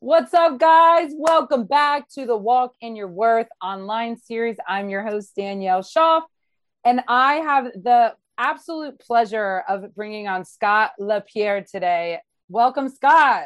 What's up, guys? Welcome back to the Walk in Your Worth online series. I'm your host, Danielle Schaff, and I have the absolute pleasure of bringing on Scott LaPierre today. Welcome, Scott.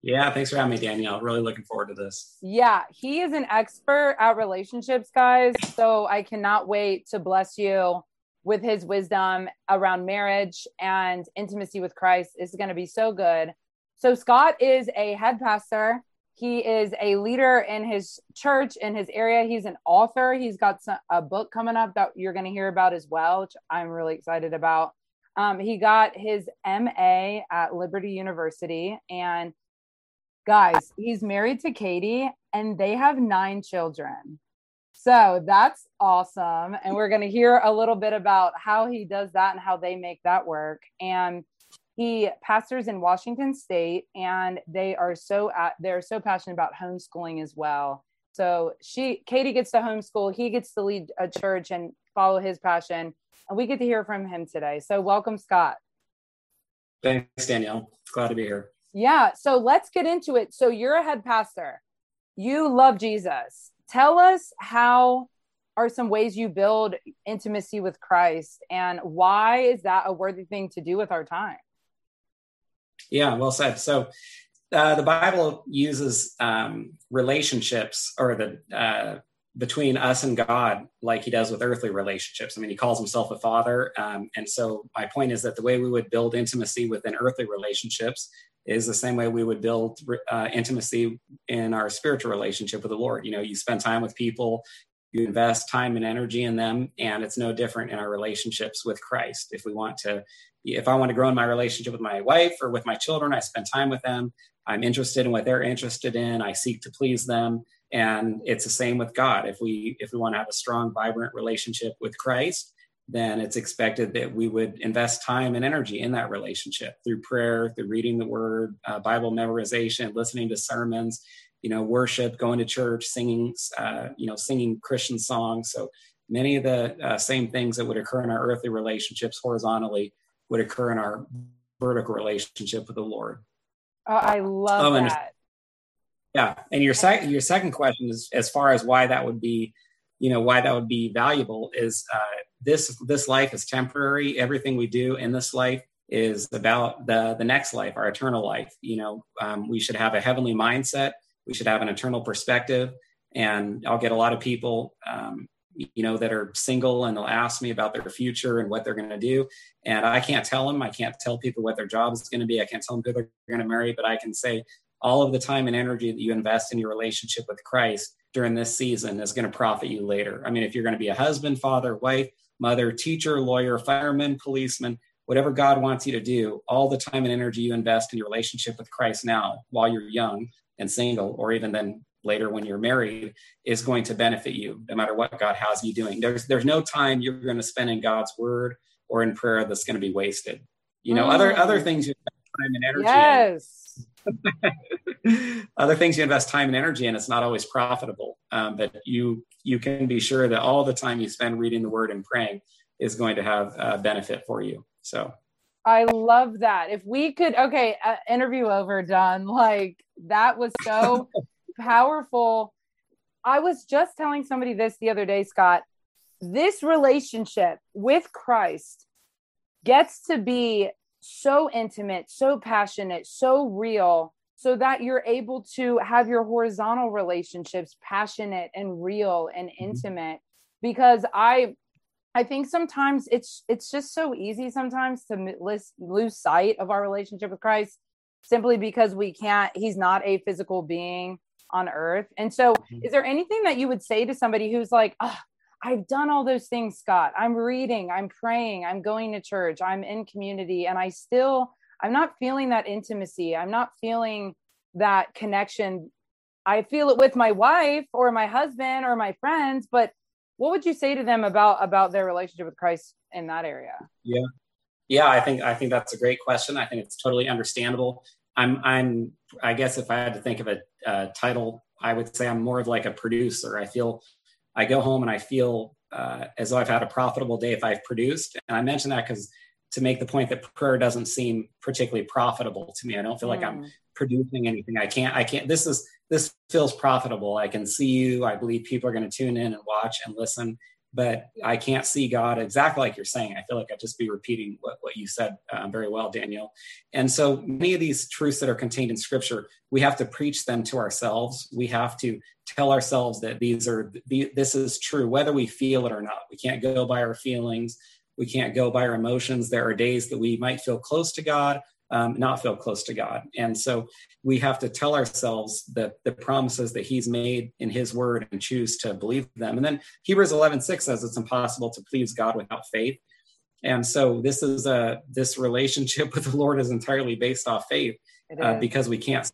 Yeah, thanks for having me, Danielle. Really looking forward to this. Yeah, he is an expert at relationships, guys. So I cannot wait to bless you with his wisdom around marriage and intimacy with Christ. It's going to be so good. So, Scott is a head pastor. He is a leader in his church, in his area. He's an author. He's got some, a book coming up that you're going to hear about as well, which I'm really excited about. Um, he got his MA at Liberty University. And guys, he's married to Katie, and they have nine children. So that's awesome. And we're going to hear a little bit about how he does that and how they make that work. And he pastors in Washington State, and they are so at, they're so passionate about homeschooling as well. So she, Katie, gets to homeschool. He gets to lead a church and follow his passion, and we get to hear from him today. So welcome, Scott. Thanks, Danielle. Glad to be here. Yeah. So let's get into it. So you're a head pastor. You love Jesus tell us how are some ways you build intimacy with Christ and why is that a worthy thing to do with our time? Yeah, well said. So uh, the Bible uses um, relationships or the uh, between us and God like he does with earthly relationships. I mean, he calls himself a father. Um, and so my point is that the way we would build intimacy within earthly relationships is the same way we would build uh, intimacy in our spiritual relationship with the Lord. You know, you spend time with people, you invest time and energy in them, and it's no different in our relationships with Christ. If we want to, if I want to grow in my relationship with my wife or with my children, I spend time with them. I'm interested in what they're interested in. I seek to please them and it's the same with god if we if we want to have a strong vibrant relationship with christ then it's expected that we would invest time and energy in that relationship through prayer through reading the word uh, bible memorization listening to sermons you know worship going to church singing uh, you know singing christian songs so many of the uh, same things that would occur in our earthly relationships horizontally would occur in our vertical relationship with the lord oh, i love oh, that yeah, and your second your second question is as far as why that would be, you know, why that would be valuable is uh, this this life is temporary. Everything we do in this life is about the the next life, our eternal life. You know, um, we should have a heavenly mindset. We should have an eternal perspective. And I'll get a lot of people, um, you know, that are single and they'll ask me about their future and what they're going to do. And I can't tell them. I can't tell people what their job is going to be. I can't tell them who they're going to marry, but I can say all of the time and energy that you invest in your relationship with Christ during this season is going to profit you later. I mean, if you're going to be a husband, father, wife, mother, teacher, lawyer, fireman, policeman, whatever God wants you to do, all the time and energy you invest in your relationship with Christ now while you're young and single, or even then later when you're married, is going to benefit you no matter what God has you doing. There's there's no time you're going to spend in God's word or in prayer that's going to be wasted. You know, mm. other other things you spend time and energy. Yes. other things you invest time and energy in it's not always profitable um, but you you can be sure that all the time you spend reading the word and praying is going to have a benefit for you so i love that if we could okay uh, interview over done like that was so powerful i was just telling somebody this the other day scott this relationship with christ gets to be so intimate, so passionate, so real, so that you're able to have your horizontal relationships passionate and real and mm-hmm. intimate. Because I, I think sometimes it's it's just so easy sometimes to lose, lose sight of our relationship with Christ simply because we can't. He's not a physical being on earth. And so, mm-hmm. is there anything that you would say to somebody who's like, oh, I've done all those things, Scott. I'm reading, I'm praying, I'm going to church, I'm in community, and I still, I'm not feeling that intimacy. I'm not feeling that connection. I feel it with my wife or my husband or my friends, but what would you say to them about about their relationship with Christ in that area? Yeah. Yeah, I think I think that's a great question. I think it's totally understandable. I'm I'm I guess if I had to think of a, a title, I would say I'm more of like a producer. I feel I go home and I feel uh, as though I've had a profitable day if I've produced. And I mention that because to make the point that prayer doesn't seem particularly profitable to me. I don't feel mm. like I'm mm. producing anything. I can't, I can't, this is, this feels profitable. I can see you. I believe people are going to tune in and watch and listen, but I can't see God exactly like you're saying. I feel like I'd just be repeating what, what you said um, very well, Daniel. And so many of these truths that are contained in scripture, we have to preach them to ourselves. We have to tell ourselves that these are, this is true, whether we feel it or not. We can't go by our feelings. We can't go by our emotions. There are days that we might feel close to God um, not feel close to God. And so we have to tell ourselves that the promises that He's made in His Word and choose to believe them. And then Hebrews 11 6 says it's impossible to please God without faith. And so this is a this relationship with the Lord is entirely based off faith uh, because we can't.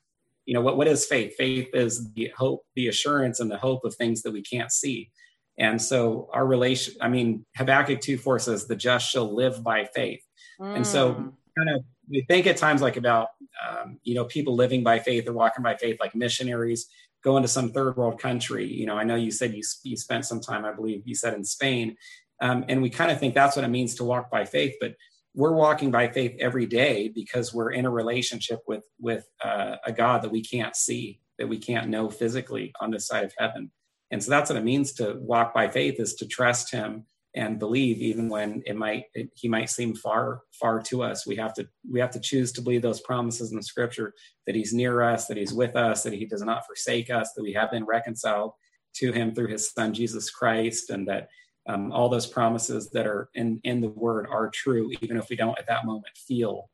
You know what? What is faith? Faith is the hope, the assurance, and the hope of things that we can't see. And so our relation, I mean, Habakkuk 2 4 says, the just shall live by faith. Mm. And so mm. kind of we think at times like about um, you know people living by faith or walking by faith like missionaries going to some third world country. You know i know you said you, you spent some time i believe you said in spain. Um, and we kind of think that's what it means to walk by faith but we're walking by faith every day because we're in a relationship with with uh, a god that we can't see that we can't know physically on this side of heaven. And so that's what it means to walk by faith is to trust him and believe even when it might it, he might seem far far to us. We have to we have to choose to believe those promises in the scripture that he's near us that he's with us that he does not forsake us that we have been reconciled to him through his son jesus christ and that um, all those promises that are in in the word are true even if we don't at that moment feel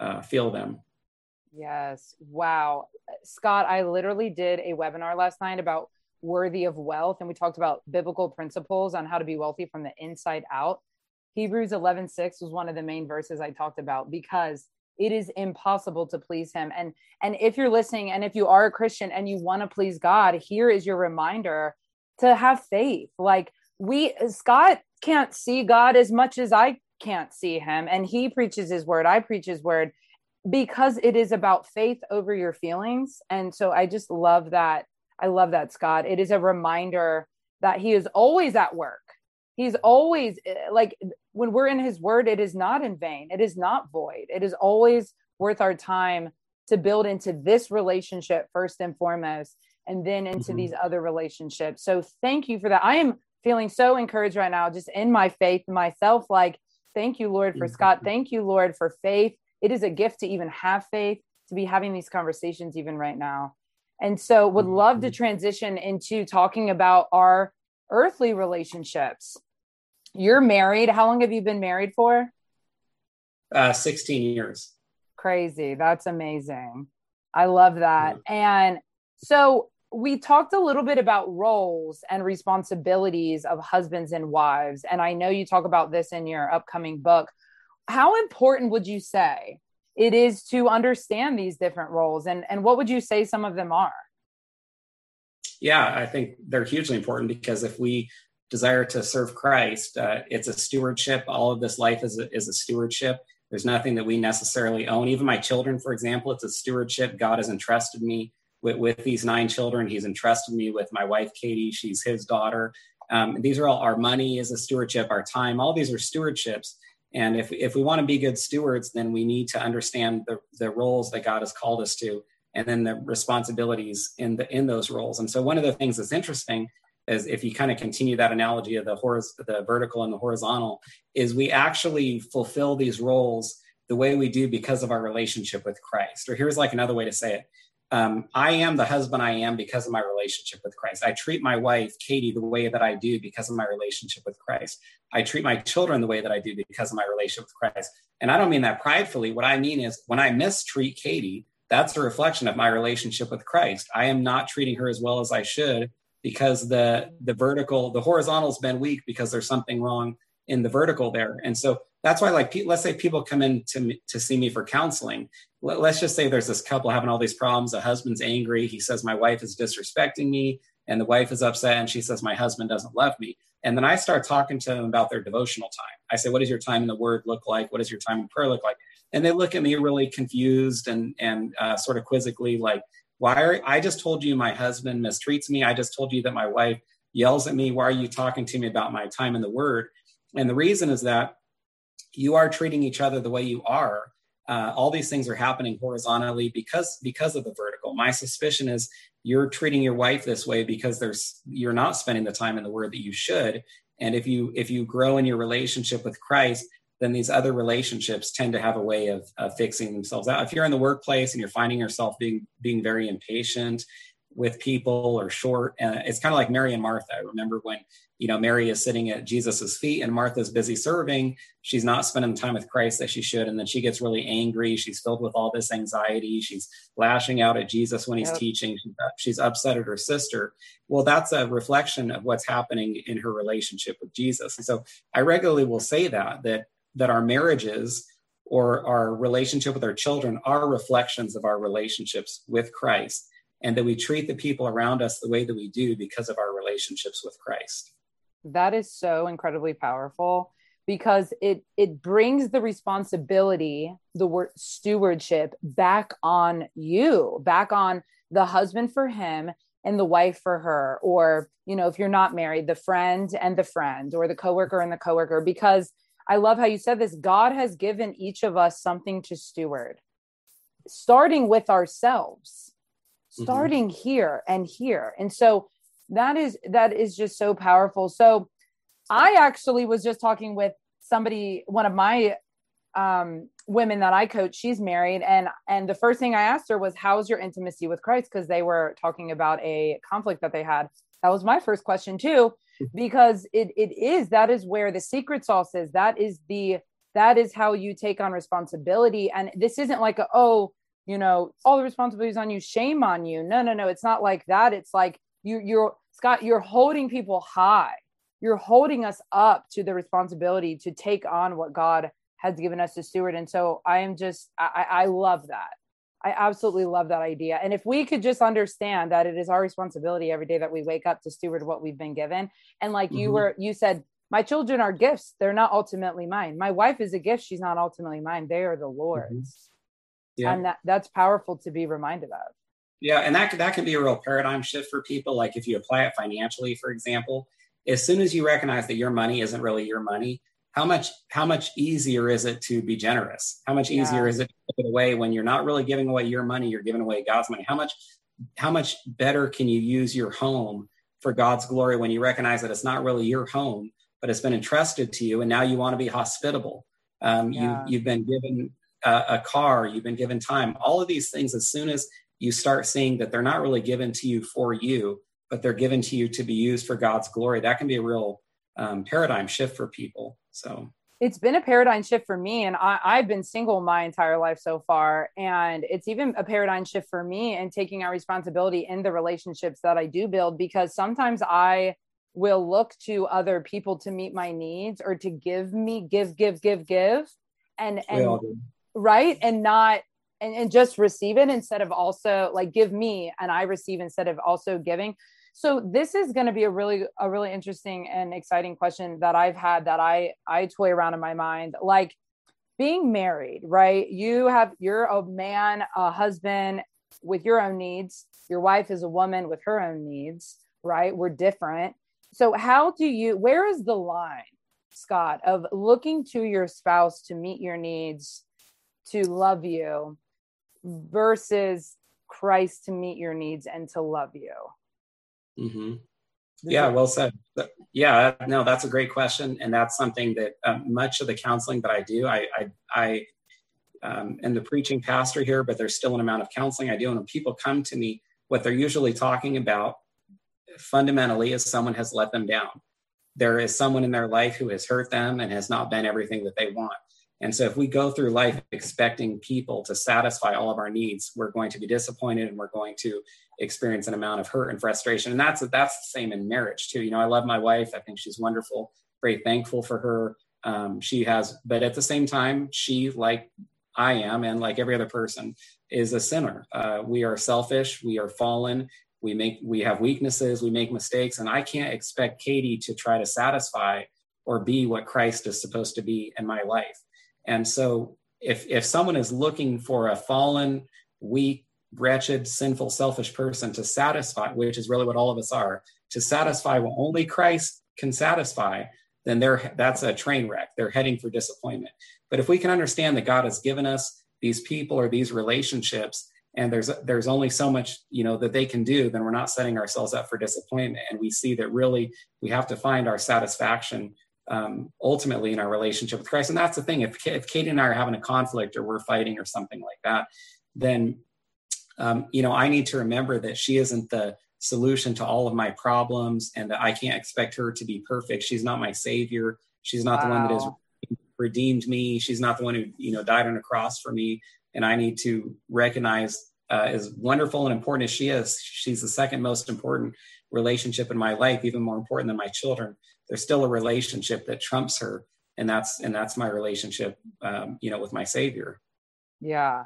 uh, feel them. Yes. Wow. Scott i literally did a webinar last night about worthy of wealth and we talked about biblical principles on how to be wealthy from the inside out. Hebrews 11 6 was one of the main verses i talked about because it is impossible to please him. And and if you're listening and if you are a christian and you want to please god here is your reminder to have faith. Like we scott can't see god as much as i can't see him and he preaches his word i preach his word because it is about faith over your feelings. And so i just love that I love that, Scott. It is a reminder that he is always at work. He's always eh, like when we're in his word, it is not in vain, it is not void. It is always worth our time to build into this relationship first and foremost, and then into mm-hmm. these other relationships. So thank you for that. I am feeling so encouraged right now, just in my faith myself. Like, thank you, Lord, for mm-hmm. Scott. Thank you, Lord, for faith. It is a gift to even have faith, to be having these conversations even right now. And so would love to mm-hmm. transition into talking about our earthly relationships. You're married. How long have you been married for? Uh, 16 years. Crazy. That's amazing. I love that. Yeah. And so we talked a little bit about roles and responsibilities of husbands and wives. And I know you talk about this in your upcoming book. How important would you say it is to understand these different roles and and what would you say some of them are? Yeah i think they're hugely important because if we desire to serve christ uh, it's a stewardship. All of this life is a, is a stewardship. There's nothing that we necessarily own. Even my children for example it's a stewardship. God has entrusted me with, with these nine children. He's entrusted me with my wife katie. She's his daughter. Um, these are all our money is a stewardship. Our time all these are stewardships and if, if we want to be good stewards, then we need to understand the, the roles that God has called us to and then the responsibilities in the in those roles. And so one of the things that's interesting is if you kind of continue that analogy of the horiz- the vertical and the horizontal, is we actually fulfill these roles the way we do because of our relationship with Christ. Or here's like another way to say it. Um, I am the husband I am because of my relationship with Christ. I treat my wife, Katie, the way that I do because of my relationship with Christ. I treat my children the way that I do because of my relationship with Christ. And I don't mean that pridefully. What I mean is when I mistreat Katie, that's a reflection of my relationship with Christ. I am not treating her as well as I should because the the vertical, the horizontal's been weak because there's something wrong in the vertical there. And so that's why, like, let's say people come in to to see me for counseling. Let's just say there's this couple having all these problems. The husband's angry. He says my wife is disrespecting me, and the wife is upset, and she says my husband doesn't love me. And then I start talking to them about their devotional time. I say, "What does your time in the Word look like? What does your time in prayer look like?" And they look at me really confused and and uh, sort of quizzically, like, "Why are I just told you my husband mistreats me? I just told you that my wife yells at me. Why are you talking to me about my time in the Word?" And the reason is that you are treating each other the way you are uh, all these things are happening horizontally because because of the vertical. My suspicion is you're treating your wife this way because there's you're not spending the time in the Word that you should. And if you if you grow in your relationship with Christ, then these other relationships tend to have a way of, of fixing themselves out. If you're in the workplace and you're finding yourself being being very impatient with people or short. Uh, it's kind of like Mary and Martha. I remember when, you know, Mary is sitting at Jesus's feet and Martha's busy serving. She's not spending time with Christ as she should. And then she gets really angry. She's filled with all this anxiety. She's lashing out at Jesus when he's yep. teaching. She's upset at her sister. Well, that's a reflection of what's happening in her relationship with Jesus. And so I regularly will say that, that, that our marriages or our relationship with our children are reflections of our relationships with Christ and that we treat the people around us the way that we do because of our relationships with Christ. That is so incredibly powerful because it it brings the responsibility, the word stewardship back on you, back on the husband for him and the wife for her or you know if you're not married the friend and the friend or the coworker and the coworker because I love how you said this God has given each of us something to steward starting with ourselves. Starting mm-hmm. here and here. And so that is that is just so powerful. So i actually was just talking with somebody one of my um, women that i coach she's married. And and the first thing i asked her was how's your intimacy with christ? Because they were talking about a conflict that they had. That was my first question too mm-hmm. because it it is that is where the secret sauce is. That is the that is how you take on responsibility. And this isn't like a, oh you know all the responsibilities on you shame on you. No no no it's not like that. It's like you you're scott you're holding people high. You're holding us up to the responsibility to take on what god has given us to steward. And so i am just i i love that. I absolutely love that idea. And if we could just understand that it is our responsibility every day that we wake up to steward what we've been given. And like mm-hmm. you were you said my children are gifts. They're not ultimately mine. My wife is a gift. She's not ultimately mine. They are the mm-hmm. lord's. mm-hmm yeah. and that that's powerful to be reminded of yeah and that that can be a real paradigm shift for people like if you apply it financially for example as soon as you recognize that your money isn't really your money how much how much easier is it to be generous how much easier yeah. is it to give it away when you're not really giving away your money you're giving away god's money how much how much better can you use your home for god's glory when you recognize that it's not really your home but it's been entrusted to you and now you want to be hospitable um, yeah. you, you've been given a, a car, you've been given time, all of these things, as soon as you start seeing that they're not really given to you for you, but they're given to you to be used for God's glory, that can be a real um, paradigm shift for people. So it's been a paradigm shift for me and I, have been single my entire life so far and it's even a paradigm shift for me and taking our responsibility in the relationships that i do build because sometimes i will look to other people to meet my needs or to give me give give give give and and right? And not and, and just receive it instead of also like give me and i receive instead of also giving. So this is going to be a really a really interesting and exciting question that i've had that i i toy around in my mind. Like being married right? You have you're a man a husband with your own needs. Your wife is a woman with her own needs right? We're different. So how do you where is the line scott of looking to your spouse to meet your needs to love you versus Christ to meet your needs and to love you? Mm-hmm. Yeah, well said. Yeah, no, that's a great question, and that's something that um, much of the counseling that I do, I, I, I um, am the preaching pastor here, but there's still an amount of counseling I do. And when people come to me, what they're usually talking about fundamentally is someone has let them down. There is someone in their life who has hurt them and has not been everything that they want. And so if we go through life expecting people to satisfy all of our needs, we're going to be disappointed and we're going to experience an amount of hurt and frustration. And that's that's the same in marriage too. You know, I love my wife. I think she's wonderful. Very thankful for her. Um, she has, but at the same time, she like I am, and like every other person, is a sinner. Uh, we are selfish. We are fallen. We make we have weaknesses. We make mistakes, and I can't expect Katie to try to satisfy or be what Christ is supposed to be in my life. And so if if someone is looking for a fallen, weak, wretched, sinful, selfish person to satisfy, which is really what all of us are, to satisfy what only Christ can satisfy, then they're that's a train wreck. They're heading for disappointment. But if we can understand that God has given us these people or these relationships and there's there's only so much you know that they can do then we're not setting ourselves up for disappointment and we see that really we have to find our satisfaction um, ultimately in our relationship with christ. And that's the thing if, if katie and i are having a conflict or we're fighting or something like that then um, you know i need to remember that she isn't the solution to all of my problems and that i can't expect her to be perfect. She's not my savior. She's not wow. the one that has redeemed me. She's not the one who you know died on a cross for me. And I need to recognize uh, as wonderful and important as she is, she's the second most important relationship in my life, even more important than my children. There's still a relationship that trumps her, and that's and that's my relationship, um, you know, with my Savior. Yeah.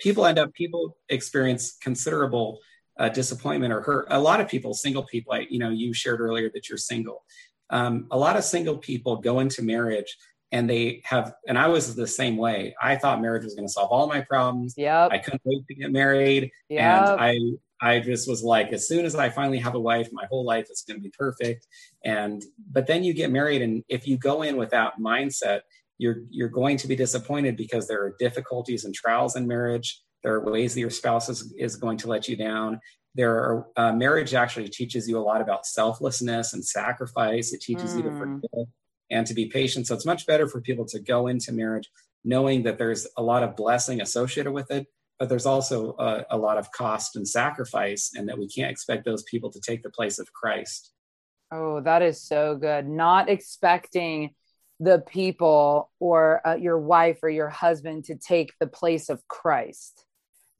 People end up people experience considerable uh, disappointment or hurt. A lot of people, single people, I, you know, you shared earlier that you're single. Um, a lot of single people go into marriage and they have and i was the same way i thought marriage was going to solve all my problems yeah i couldn't wait to get married yep. and i i just was like as soon as i finally have a wife my whole life is going to be perfect and but then you get married and if you go in with that mindset you're you're going to be disappointed because there are difficulties and trials in marriage there are ways that your spouse is, is going to let you down there are uh, marriage actually teaches you a lot about selflessness and sacrifice it teaches mm. you to hmm. forgive and to be patient. So it's much better for people to go into marriage knowing that there's a lot of blessing associated with it, but there's also a, a, lot of cost and sacrifice, and that we can't expect those people to take the place of Christ. Oh, that is so good. Not expecting the people or uh, your wife or your husband to take the place of Christ.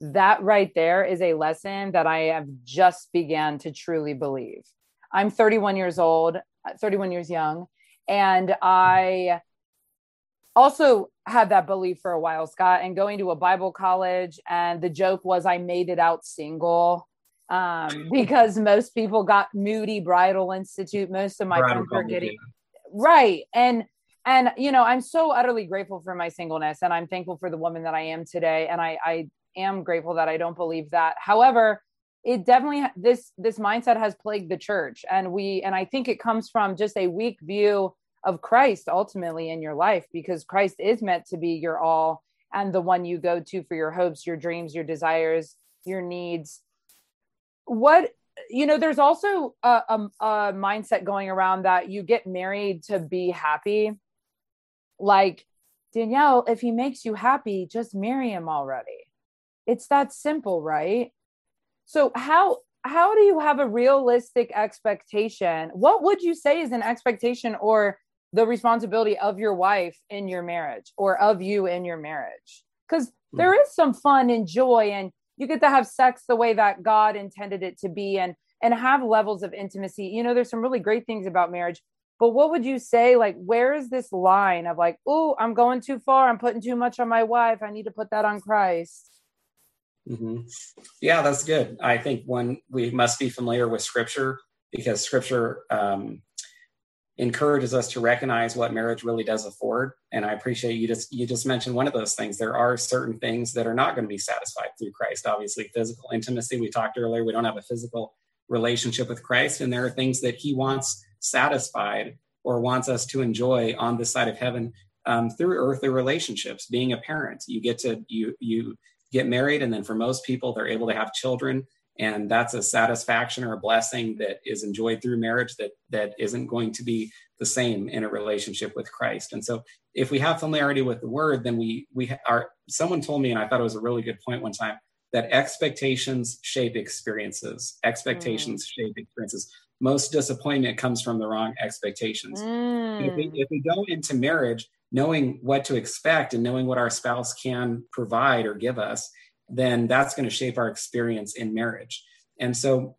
That right there is a lesson that I have just began to truly believe. I'm 31 years old, 31 years young, and I also had that belief for a while, Scott, and going to a Bible college. And the joke was I made it out single um, because most people got Moody Bridal Institute. Most of my Bridal friends were getting right. And and you know, I'm so utterly grateful for my singleness, and I'm thankful for the woman that I am today. And I, I am grateful that I don't believe that. However, it definitely this this mindset has plagued the church and we and i think it comes from just a weak view of christ ultimately in your life because christ is meant to be your all and the one you go to for your hopes your dreams your desires your needs. What you know there's also a, a, a mindset going around that you get married to be happy. Like danielle if he makes you happy just marry him already. It's that simple right? So how how do you have a realistic expectation? What would you say is an expectation or the responsibility of your wife in your marriage or of you in your marriage? Because hmm. there is some fun and joy and you get to have sex the way that God intended it to be and and have levels of intimacy. You know, there's some really great things about marriage. But what would you say? Like, where is this line of like, oh, I'm going too far. I'm putting too much on my wife. I need to put that on Christ. Mm-hmm. Yeah, that's good. I think one we must be familiar with Scripture because Scripture um, encourages us to recognize what marriage really does afford. And I appreciate you just you just mentioned one of those things. There are certain things that are not going to be satisfied through Christ. Obviously, physical intimacy. We talked earlier. We don't have a physical relationship with Christ, and there are things that He wants satisfied or wants us to enjoy on this side of heaven um, through earthly relationships. Being a parent, you get to you you get married and then for most people they're able to have children and that's a satisfaction or a blessing that is enjoyed through marriage that that isn't going to be the same in a relationship with Christ. And so if we have familiarity with the word then we we are someone told me and I thought it was a really good point one time that expectations shape experiences. Expectations mm. shape experiences. Most disappointment comes from the wrong expectations. Mm. If, we, if we go into marriage knowing what to expect and knowing what our spouse can provide or give us, then that's going to shape our experience in marriage. And so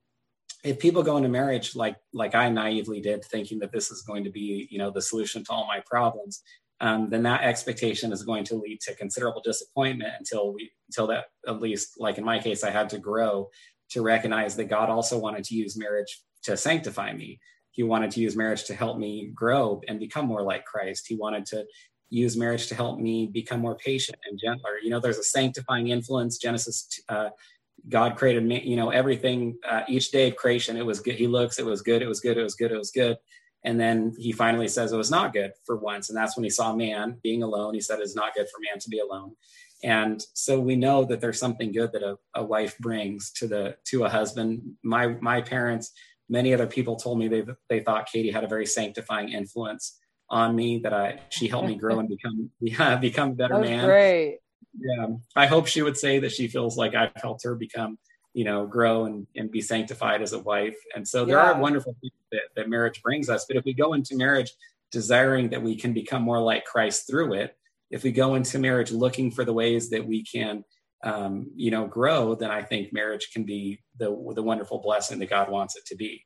if people go into marriage like like I naively did, thinking that this is going to be, you know, the solution to all my problems, um, then that expectation is going to lead to considerable disappointment until we until that at least like in my case, I had to grow to recognize that God also wanted to use marriage to sanctify me he wanted to use marriage to help me grow and become more like Christ. He wanted to use marriage to help me become more patient and gentler. You know, there's a sanctifying influence. Genesis, uh, God created me, you know, everything, uh, each day of creation, it was good. He looks, it was good, it was good, it was good, it was good. And then he finally says it was not good for once. And that's when he saw man being alone. He said it's not good for man to be alone. and so we know that there's something good that a, a wife brings to the to a husband my my parents many other people told me they they thought katie had a very sanctifying influence on me that i she helped me grow and become yeah, become a better man. great. Yeah. I hope she would say that she feels like i've helped her become you know grow and, and be sanctified as a wife. And so there Yeah. are wonderful things that, that marriage brings us. But if we go into marriage desiring that we can become more like christ through it if we go into marriage looking for the ways that we can um, you know grow then i think marriage can be the the wonderful blessing that god wants it to be.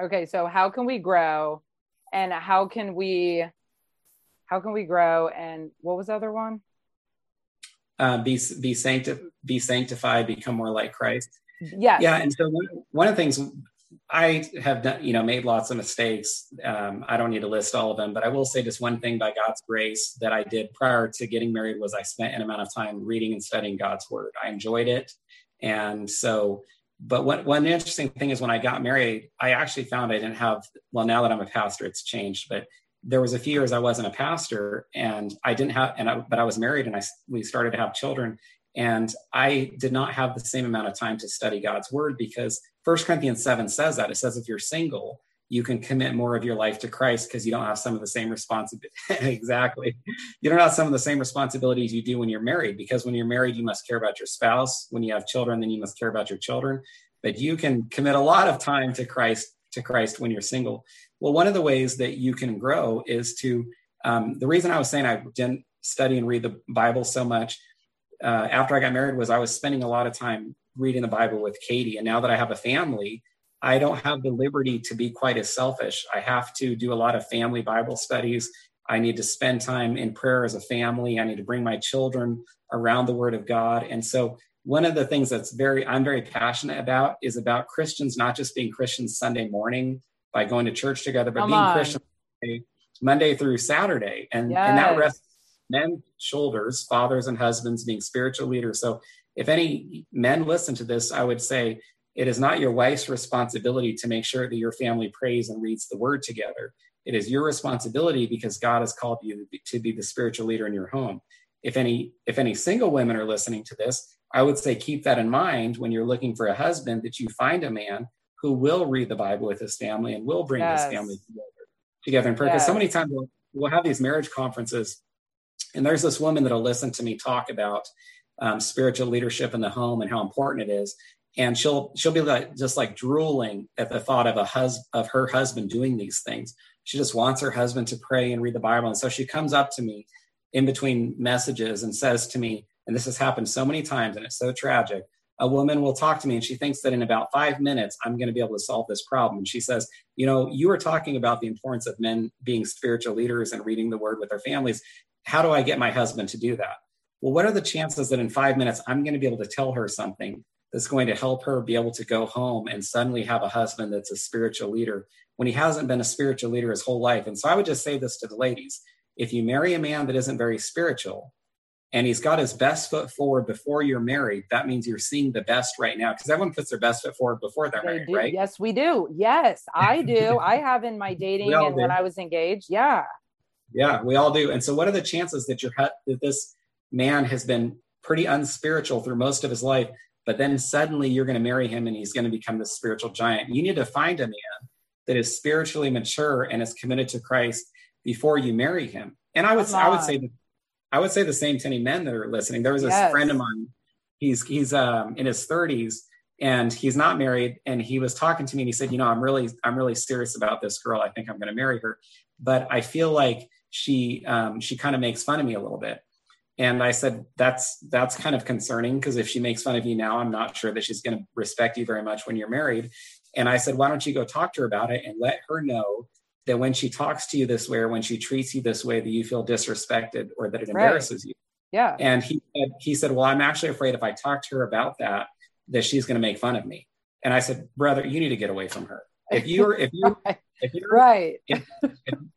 Okay. So how can we grow and how can we how can we grow? And what was the other one? Uh, be be sancti- be sanctified become more like christ. Yeah yeah and so one, one of the things i have done you know made lots of mistakes. Um, i don't need to list all of them but i will say just one thing by god's grace that i did prior to getting married was i spent an amount of time reading and studying god's word. I enjoyed it. And so but what one interesting thing is when i got married i actually found i didn't have well now that i'm a pastor it's changed but there was a few years i wasn't a pastor and i didn't have and I, but i was married and i we started to have children and I did not have the same amount of time to study God's word because First Corinthians 7 says that. It says if you're single, you can commit more of your life to Christ because you don't have some of the same responsibility. exactly. You don't have some of the same responsibilities you do when you're married because when you're married, you must care about your spouse. When you have children, then you must care about your children. But you can commit a lot of time to Christ to Christ when you're single. Well, one of the ways that you can grow is to um, the reason I was saying I didn't study and read the Bible so much uh, after I got married was I was spending a lot of time reading the Bible with Katie. And now that I have a family, I don't have the liberty to be quite as selfish. I have to do a lot of family Bible studies. I need to spend time in prayer as a family. I need to bring my children around the Word of God. And so, one of the things that's very I'm very passionate about is about Christians not just being Christians Sunday morning by going to church together, but Come being on. Christians Monday through Saturday, and and that rests men's shoulders, fathers and husbands being spiritual leaders. So if any men listen to this, I would say it is not your wife's responsibility to make sure that your family prays and reads the word together. It is your responsibility because God has called you to be the spiritual leader in your home. If any if any single women are listening to this, I would say keep that in mind when you're looking for a husband that you find a man who will read the Bible with his family and will bring Yes. his family together together in prayer. Because so many times we'll, we'll have these marriage conferences and there's this woman that'll listen to me talk about um, spiritual leadership in the home and how important it is and she'll she'll be like just like drooling at the thought of a hus of her husband doing these things. She just wants her husband to pray and read the bible. And so she comes up to me in between messages and says to me and this has happened so many times and it's so tragic. A woman will talk to me and she thinks that in about five minutes i'm going to be able to solve this problem. And she says you know you were talking about the importance of men being spiritual leaders and reading the word with their families. How do I get my husband to do that? Well, what are the chances that in five minutes I'm going to be able to tell her something that's going to help her be able to go home and suddenly have a husband that's a spiritual leader when he hasn't been a spiritual leader his whole life? And so I would just say this to the ladies if you marry a man that isn't very spiritual and he's got his best foot forward before you're married, that means you're seeing the best right now because everyone puts their best foot forward before they're They married, do. right? Yes, we do. Yes, I do. I have in my dating and when. I was engaged. Yeah. Yeah, we all do. And so, what are the chances that your that this man has been pretty unspiritual through most of his life, but then suddenly you're going to marry him and he's going to become this spiritual giant? You need to find a man that is spiritually mature and is committed to Christ before you marry him. And I would I would say that I would say the same to any men that are listening. There was this Yes. friend of mine. He's he's um, in his 30s and he's not married. And he was talking to me and he said, "You know, I'm really I'm really serious about this girl. I think I'm going to marry her, but I feel like she um, she kind of makes fun of me a little bit." And I said, "That's that's kind of concerning because if she makes fun of you now, I'm not sure that she's going to respect you very much when you're married." And I said, "Why don't you go talk to her about it and let her know." That when she talks to you this way or when she treats you this way, that you feel disrespected or that it Right. embarrasses you. Yeah. And he said, he said, Well, I'm actually afraid if I talk to her about that, that she's going to make fun of me. And I said, Brother, you need to get away from her. If you're if you Right. if you're Right. if,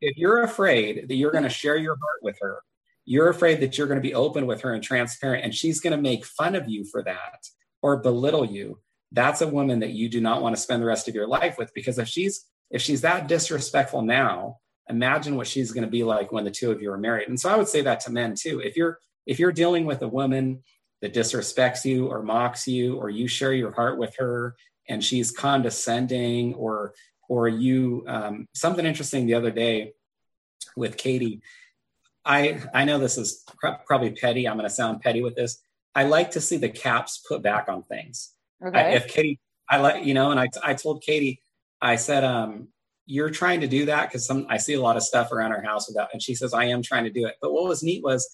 if you're afraid that you're going to share your heart with her, you're afraid that you're going to be open with her and transparent, and she's going to make fun of you for that or belittle you. That's a woman that you do not want to spend the rest of your life with because if she's if she's that disrespectful now, imagine what she's going to be like when the two of you are married. And so I would say that to men too. If you're if you're dealing with a woman that disrespects you or mocks you, or you share your heart with her and she's condescending, or or you um, something interesting the other day with Katie. I I know this is probably petty. I'm going to sound petty with this. I like to see the caps put back on things. Okay. I, if Katie, I like you know, and I I told Katie, I said, um, you're trying to do that because some I see a lot of stuff around our house without, and she says I am trying to do it. But what was neat was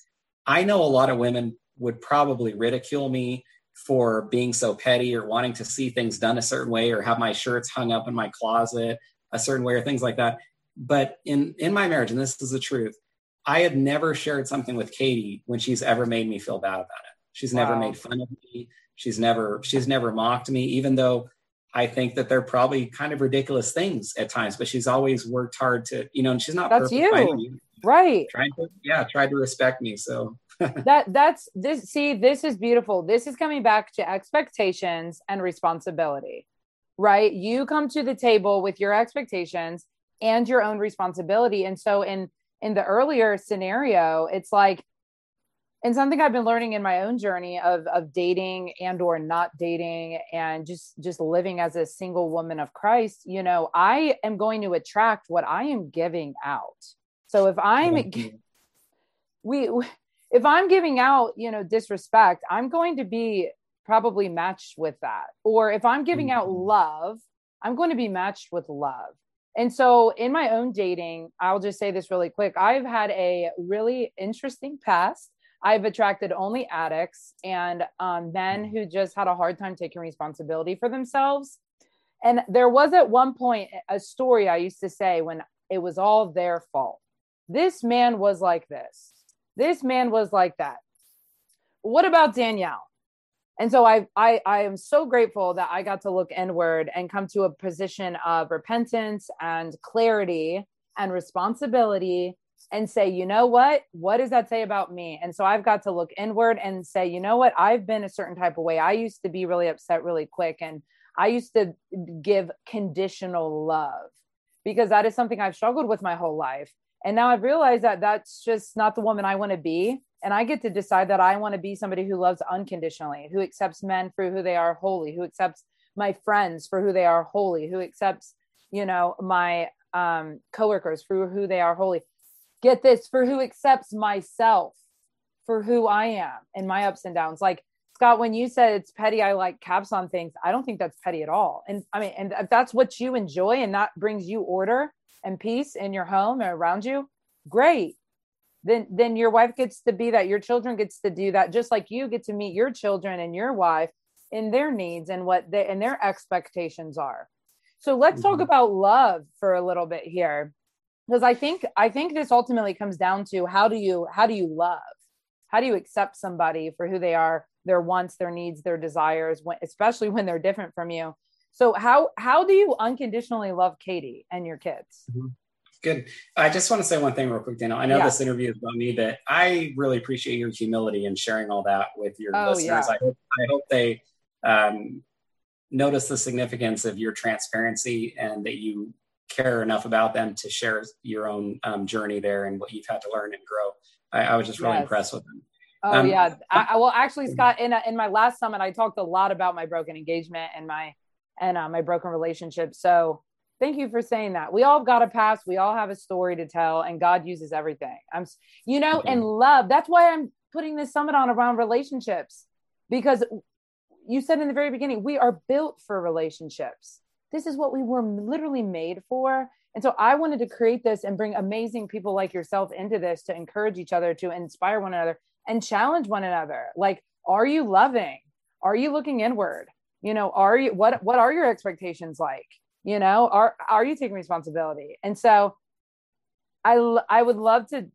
I know a lot of women would probably ridicule me for being so petty or wanting to see things done a certain way or have my shirts hung up in my closet a certain way or things like that. But in in my marriage, and this is the truth, I have never shared something with Katie when she's ever made me feel bad about it. She's wow. never made fun of me. She's never she's never mocked me, even though I think that they're probably kind of ridiculous things at times. But she's always worked hard to, you know, and she's not that's you, right? Trying to, yeah, tried to respect me. So that that's this. See, this is beautiful. This is coming back to expectations and responsibility, right? You come to the table with your expectations and your own responsibility, and so in in the earlier scenario, it's like and something i've been learning in my own journey of of dating and or not dating and just just living as a single woman of christ you know i am going to attract what i am giving out. So if i'm we if i'm giving out you know disrespect i'm going to be probably matched with that. Or if i'm giving out mm-hmm. love i'm going to be matched with love and so in my own dating i'll just say this really quick i've had a really interesting past I've attracted only addicts and um, men who just had a hard time taking responsibility for themselves. And there was at one point a story I used to say when it was all their fault. This man was like this. This man was like that. What about Danielle? And so I, I, I am so grateful that I got to look inward and come to a position of repentance and clarity and responsibility and say, you know what? What does that say about me? And so I've got to look inward and say, you know what? I've been a certain type of way. I used to be really upset really quick. And I used to give conditional love because that is something I've struggled with my whole life. And now I've realized that that's just not the woman I want to be. And I get to decide that I want to be somebody who loves unconditionally, who accepts men for who they are holy, who accepts my friends for who they are holy, who accepts, you know, my um, coworkers for who they are holy get this for who accepts myself for who I am and my ups and downs. Like Scott, when you said it's petty, I like caps on things. I don't think that's petty at all. And I mean, and if that's what you enjoy and that brings you order and peace in your home and around you, great. Then then your wife gets to be that. Your children gets to do that, just like you get to meet your children and your wife in their needs and what they and their expectations are. So let's mm-hmm. talk about love for a little bit here because i think i think this ultimately comes down to how do you how do you love how do you accept somebody for who they are their wants their needs their desires when, especially when they're different from you so how how do you unconditionally love katie and your kids mm-hmm. Good i just want to say one thing real quick daniel i know yeah. this interview is about me but i really appreciate your humility and sharing all that with your oh, listeners yeah. I, hope, I hope they um, notice the significance of your transparency and that you care enough about them to share your own um, journey there and what you've had to learn and grow. I, I was just really yes. impressed with them. Oh um, yeah, I, well actually, Scott, in a, in my last summit, I talked a lot about my broken engagement and my and uh, my broken relationship. So thank you for saying that. We all got a past. We all have a story to tell, and God uses everything. I'm, you know, mm-hmm. and love. That's why I'm putting this summit on around relationships because you said in the very beginning we are built for relationships this is what we were literally made for. And so I wanted to create this and bring amazing people like yourself into this to encourage each other, to inspire one another and challenge one another. Like, are you loving? Are you looking inward? You know, are you what what are your expectations like? You know, are are you taking responsibility? And so I I would love to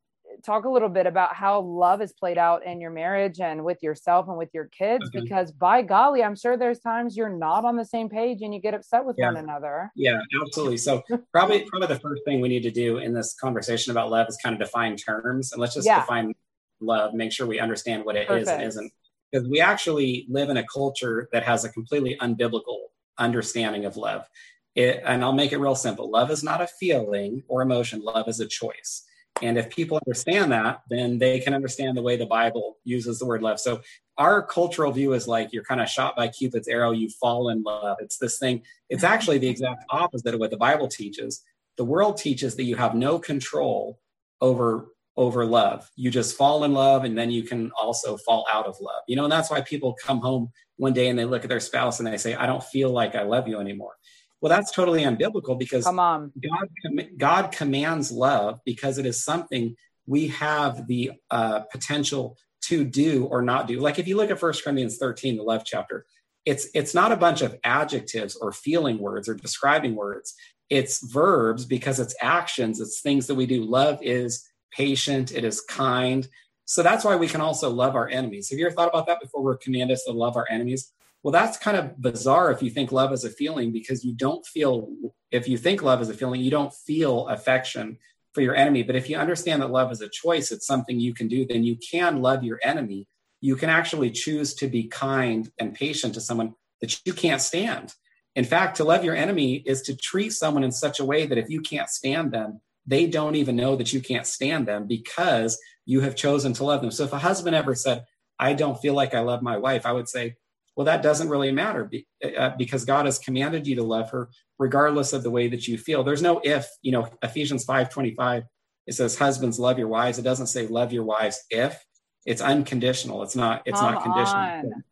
talk a little bit about how love is played out in your marriage and with yourself and with your kids okay. because by golly i'm sure there's times you're not on the same page and you get upset with yeah. one another yeah absolutely so probably probably the first thing we need to do in this conversation about love is kind of define terms and let's just yeah. define love make sure we understand what it Perfect. is and isn't because we actually live in a culture that has a completely unbiblical understanding of love it, and i'll make it real simple love is not a feeling or emotion love is a choice And if people understand that, then they can understand the way the Bible uses the word love. So our cultural view is like you're kind of shot by Cupid's arrow, you fall in love. It's this thing. It's actually the exact opposite of what the Bible teaches. The world teaches that you have no control over over love. You just fall in love and then you can also fall out of love. You know, and that's why people come home one day and they look at their spouse and they say, I don't feel like I love you anymore. Well, that's totally unbiblical because Come on. God, God commands love because it is something we have the uh, potential to do or not do. Like if you look at First Corinthians 13, the love chapter, it's it's not a bunch of adjectives or feeling words or describing words. It's verbs because it's actions, it's things that we do. Love is patient, it is kind. So that's why we can also love our enemies. Have you ever thought about that before we're commanded to love our enemies? Well, that's kind of bizarre if you think love is a feeling because you don't feel, if you think love is a feeling, you don't feel affection for your enemy. But if you understand that love is a choice, it's something you can do, then you can love your enemy. You can actually choose to be kind and patient to someone that you can't stand. In fact, to love your enemy is to treat someone in such a way that if you can't stand them, they don't even know that you can't stand them because you have chosen to love them. So if a husband ever said, I don't feel like I love my wife, I would say, well, that doesn't really matter uh, because God has commanded you to love her regardless of the way that you feel. There's no if, you know, Ephesians 5:25 it says husbands love your wives. It doesn't say love your wives if. It's unconditional. It's not it's Come not conditional. On.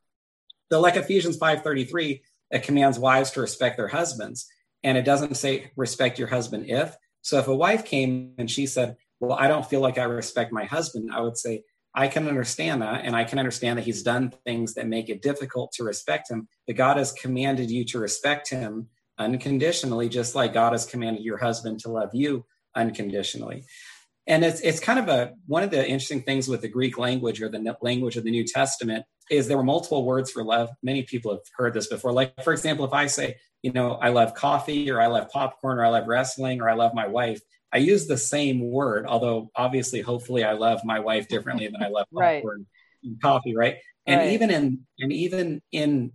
So like Ephesians 5:33 it commands wives to respect their husbands and it doesn't say respect your husband if. So if a wife came and she said, "Well, I don't feel like I respect my husband," I would say, I can understand that. And I can understand that he's done things that make it difficult to respect him. But God has commanded you to respect him unconditionally, just like God has commanded your husband to love you unconditionally. And it's, it's kind of a one of the interesting things with the Greek language or the language of the New Testament is there were multiple words for love. Many people have heard this before. Like, for example, if I say, you know, I love coffee or I love popcorn or I love wrestling or I love my wife, I use the same word, although obviously, hopefully, I love my wife differently than I love popcorn and coffee, right? And right. even in and even in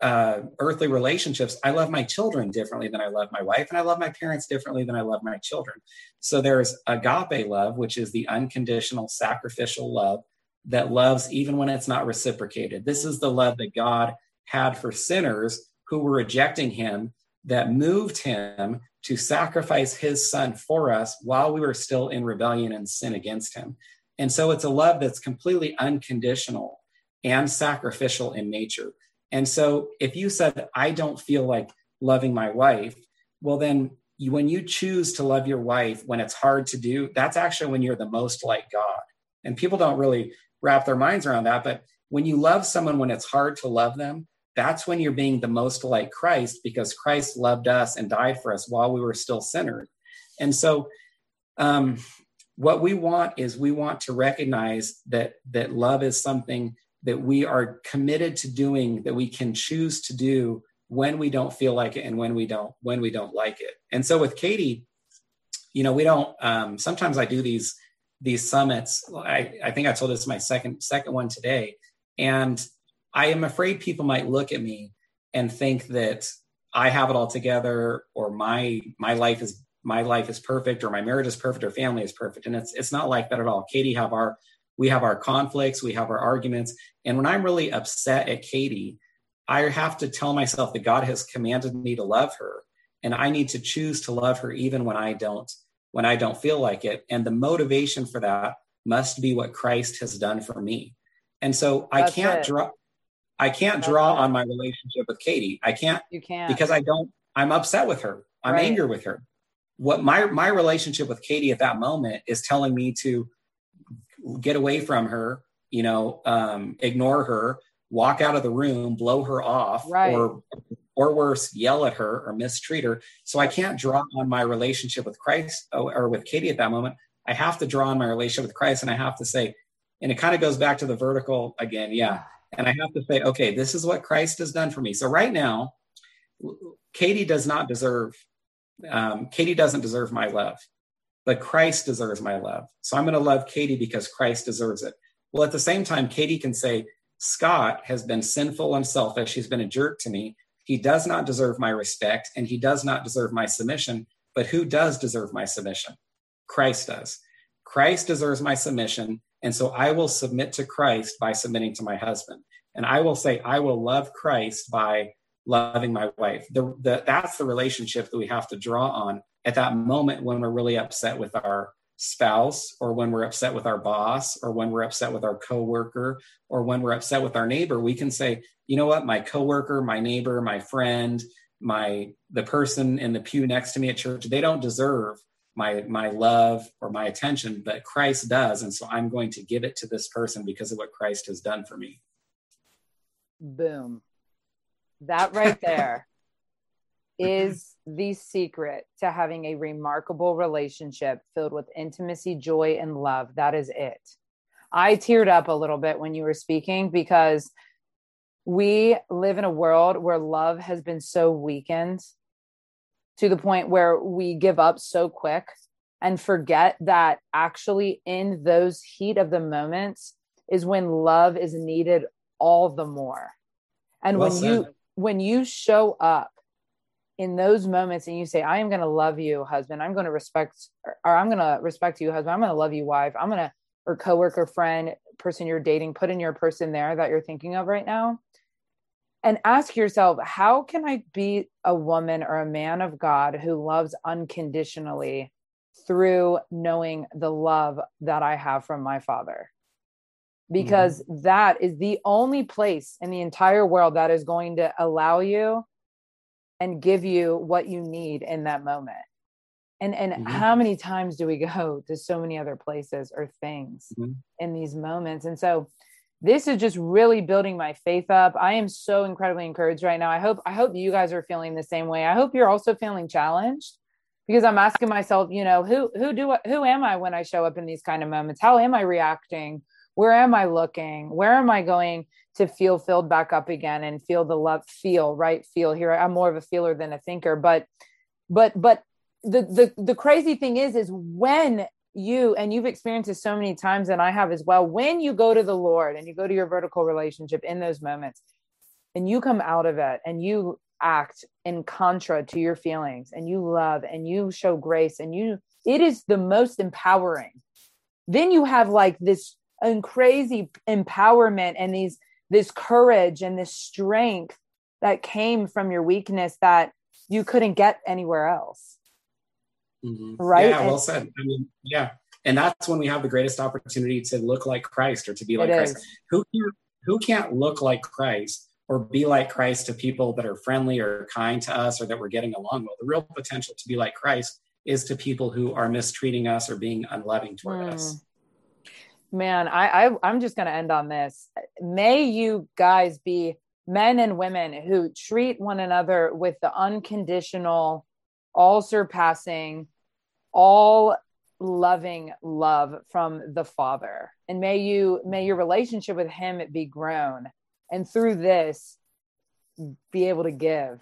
uh, earthly relationships, I love my children differently than I love my wife, and I love my parents differently than I love my children. So there's agape love, which is the unconditional, sacrificial love that loves even when it's not reciprocated. This is the love that God had for sinners who were rejecting Him that moved Him to sacrifice his son for us while we were still in rebellion and sin against him. And so it's a love that's completely unconditional and sacrificial in nature. And so if you said, I don't feel like loving my wife, well, then you, when you choose to love your wife when it's hard to do, that's actually when you're the most like God. And people don't really wrap their minds around that. But when you love someone when it's hard to love them, that's when you're being the most like Christ because Christ loved us and died for us while we were still sinners. And so, um, what we want is we want to recognize that that love is something that we are committed to doing that we can choose to do when we don't feel like it and when we don't when we don't like it. And so with katie you know we don't um, sometimes i do these these summits. I, I think i told this my second second one today. And I am afraid people might look at me and think that I have it all together or my my life is my life is perfect or my marriage is perfect or family is perfect and it's it's not like that at all. Katie have our we have our conflicts, we have our arguments and when I'm really upset at Katie, I have to tell myself that God has commanded me to love her and I need to choose to love her even when I don't when I don't feel like it and the motivation for that must be what Christ has done for me. And so That's I can't draw I can't draw on my relationship with Katie. I can't. You can't because I don't. I'm upset with her. I'm right. angry with her. What my my relationship with Katie at that moment is telling me to get away from her. You know, um, ignore her, walk out of the room, blow her off, right. or or worse, yell at her or mistreat her. So I can't draw on my relationship with Christ or, or with Katie at that moment. I have to draw on my relationship with Christ, and I have to say, and it kind of goes back to the vertical again. Yeah, and I have to say, okay, this is what Christ has done for me. So right now, Katie does not deserve, um, Katie doesn't deserve my love, but Christ deserves my love. So I'm going to love Katie because Christ deserves it. Well, at the same time, Katie can say, Scott has been sinful and selfish. He's been a jerk to me. He does not deserve my respect and he does not deserve my submission. But who does deserve my submission? Christ does. Christ deserves my submission. And so I will submit to Christ by submitting to my husband. And I will say, I will love Christ by loving my wife. The, the, that's the relationship that we have to draw on at that moment when we're really upset with our spouse or when we're upset with our boss or when we're upset with our coworker or when we're upset with our neighbor we can say you know what my coworker my neighbor my friend my the person in the pew next to me at church they don't deserve my my love or my attention but christ does. And so i'm going to give it to this person because of what christ has done for me. Boom. That right there is the secret to having a remarkable relationship filled with intimacy joy and love. That is it. I teared up a little bit when you were speaking because we live in a world where love has been so weakened to the point where we give up so quick and forget that actually in those heat of the moments is when love is needed all the more. And well when said. you when you show up in those moments and you say i am going to love you husband. I'm going to respect or i'm going to respect you husband. I'm going to love you wife. I'm going to or coworker friend person you're dating put in your person there that you're thinking of right now and ask yourself how can i be a woman or a man of god who loves unconditionally through knowing the love that i have from my father because mm-hmm. that is the only place in the entire world that is going to allow you and give you what you need in that moment and and mm-hmm. how many times do we go to so many other places or things mm-hmm. in these moments and so this is just really building my faith up. I am so incredibly encouraged right now. I hope i hope you guys are feeling the same way. I hope you're also feeling challenged because i'm asking myself you know who who do who am i when i show up in these kind of moments? How am i reacting? Where am i looking? Where am i going to feel filled back up again and feel the love feel right? Feel here. I'm more of a feeler than a thinker but but but the the the crazy thing is is when you and you've experienced this so many times and i have as well when you go to the lord and you go to your vertical relationship in those moments and you come out of it and you act in contra to your feelings and you love and you show grace and you it is the most empowering. Then you have like this and crazy empowerment and these this courage and this strength that came from your weakness that you couldn't get anywhere else mm-hmm. right? Yeah well said. I mean yeah. And that's when we have the greatest opportunity to look like christ or to be like christ. is. who can't who can't look like christ or be like christ to people that are friendly or kind to us or that we're getting along with? The real potential to be like christ is to people who are mistreating us or being unloving toward mm. us man I, I i'm just going to end on this. May you guys be men and women who treat one another with the unconditional all surpassing all loving love from the father. And may you may your relationship with him be grown and through this be able to give.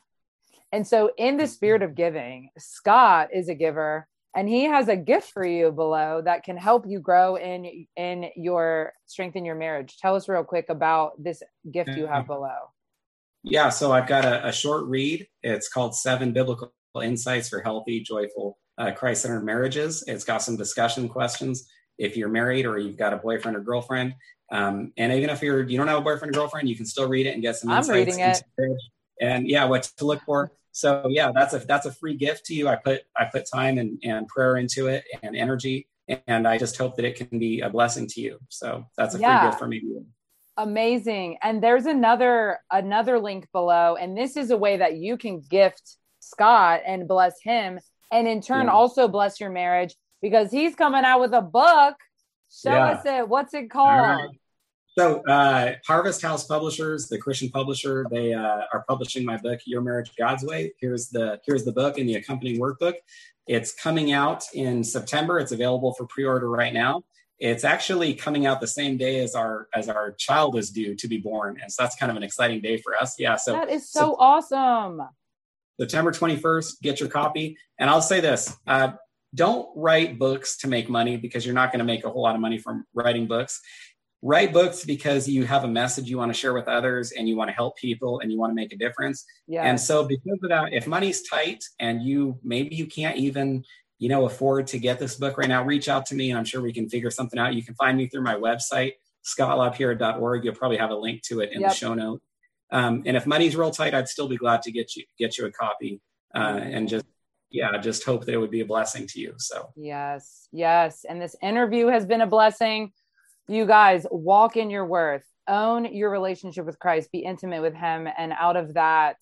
And so in the mm-hmm. spirit of giving scott is a giver and he has a gift for you below that can help you grow in in your strength in your marriage. Tell us real quick about this gift you have mm-hmm. below. Yeah so i've got a, a short read. It's called seven biblical insights for healthy joyful uh, christ-centered marriages it's got some discussion questions if you're married or you've got a boyfriend or girlfriend um, and even if you're you don't have a boyfriend or girlfriend you can still read it and get some I'm it. and yeah what to look for so yeah, that's a that's a free gift to you. I put I put time and, and prayer into it and energy, and I just hope that it can be a blessing to you. So that's a yeah. free gift for me. Amazing. And there's another another link below, and this is a way that you can gift Scott and bless him, and in turn yeah. also bless your marriage because he's coming out with a book. Show yeah. us it. What's it called? So, uh, Harvest House Publishers, the Christian publisher, they uh, are publishing my book, Your Marriage God's Way. Here's the here's the book and the accompanying workbook. It's coming out in September. It's available for pre-order right now. It's actually coming out the same day as our as our child is due to be born, and so that's kind of an exciting day for us. Yeah, so that is so, so awesome. September 21st, get your copy. And I'll say this: uh, don't write books to make money because you're not going to make a whole lot of money from writing books write books because you have a message you want to share with others and you want to help people and you want to make a difference. Yeah. And so because of that, if money's tight and you maybe you can't even you know, afford to get this book right now, reach out to me and I'm sure we can figure something out. You can find me through my website, scottlapierre.org. You'll probably have a link to it in yep. the show note. Um, and if money's real tight, I'd still be glad to get you get you a copy uh, and just yeah, just hope that it would be a blessing to you. So yes, yes. And this interview has been a blessing. You guys walk in your worth, own your relationship with Christ, be intimate with Him, and out of that,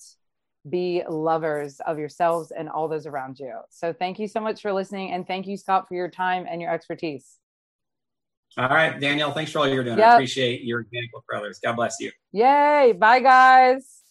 be lovers of yourselves and all those around you. So thank you so much for listening, and thank you, Scott, for your time and your expertise. All right, Danielle, thanks for all you're doing. Yep. I appreciate your example, brothers. God bless you. Yay. Bye, guys.